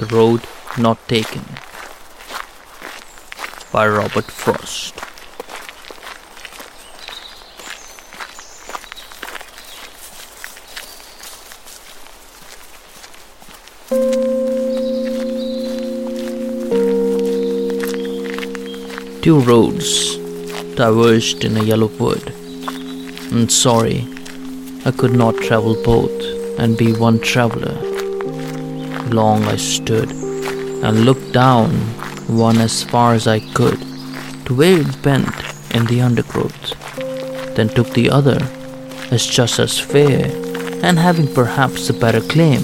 The Road Not Taken by Robert Frost. Two roads diverged in a yellow wood. And sorry, I could not travel both and be one traveler. Long I stood and looked down one as far as I could to where it bent in the undergrowth, then took the other as just as fair and having perhaps a better claim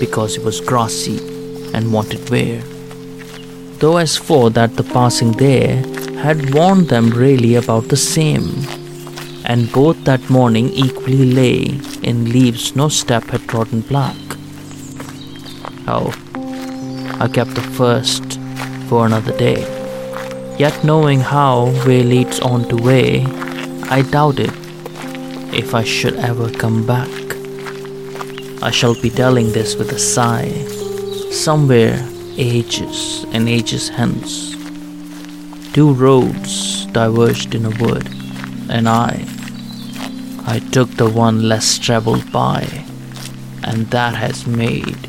because it was grassy and wanted wear. Though as for that the passing there had warned them really about the same, and both that morning equally lay in leaves no step had trodden black. Oh, I kept the first for another day. Yet knowing how way leads on to way, I doubted if I should ever come back. I shall be telling this with a sigh, somewhere ages and ages hence. Two roads diverged in a wood, and I, I took the one less traveled by, and that has made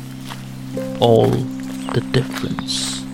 all the difference.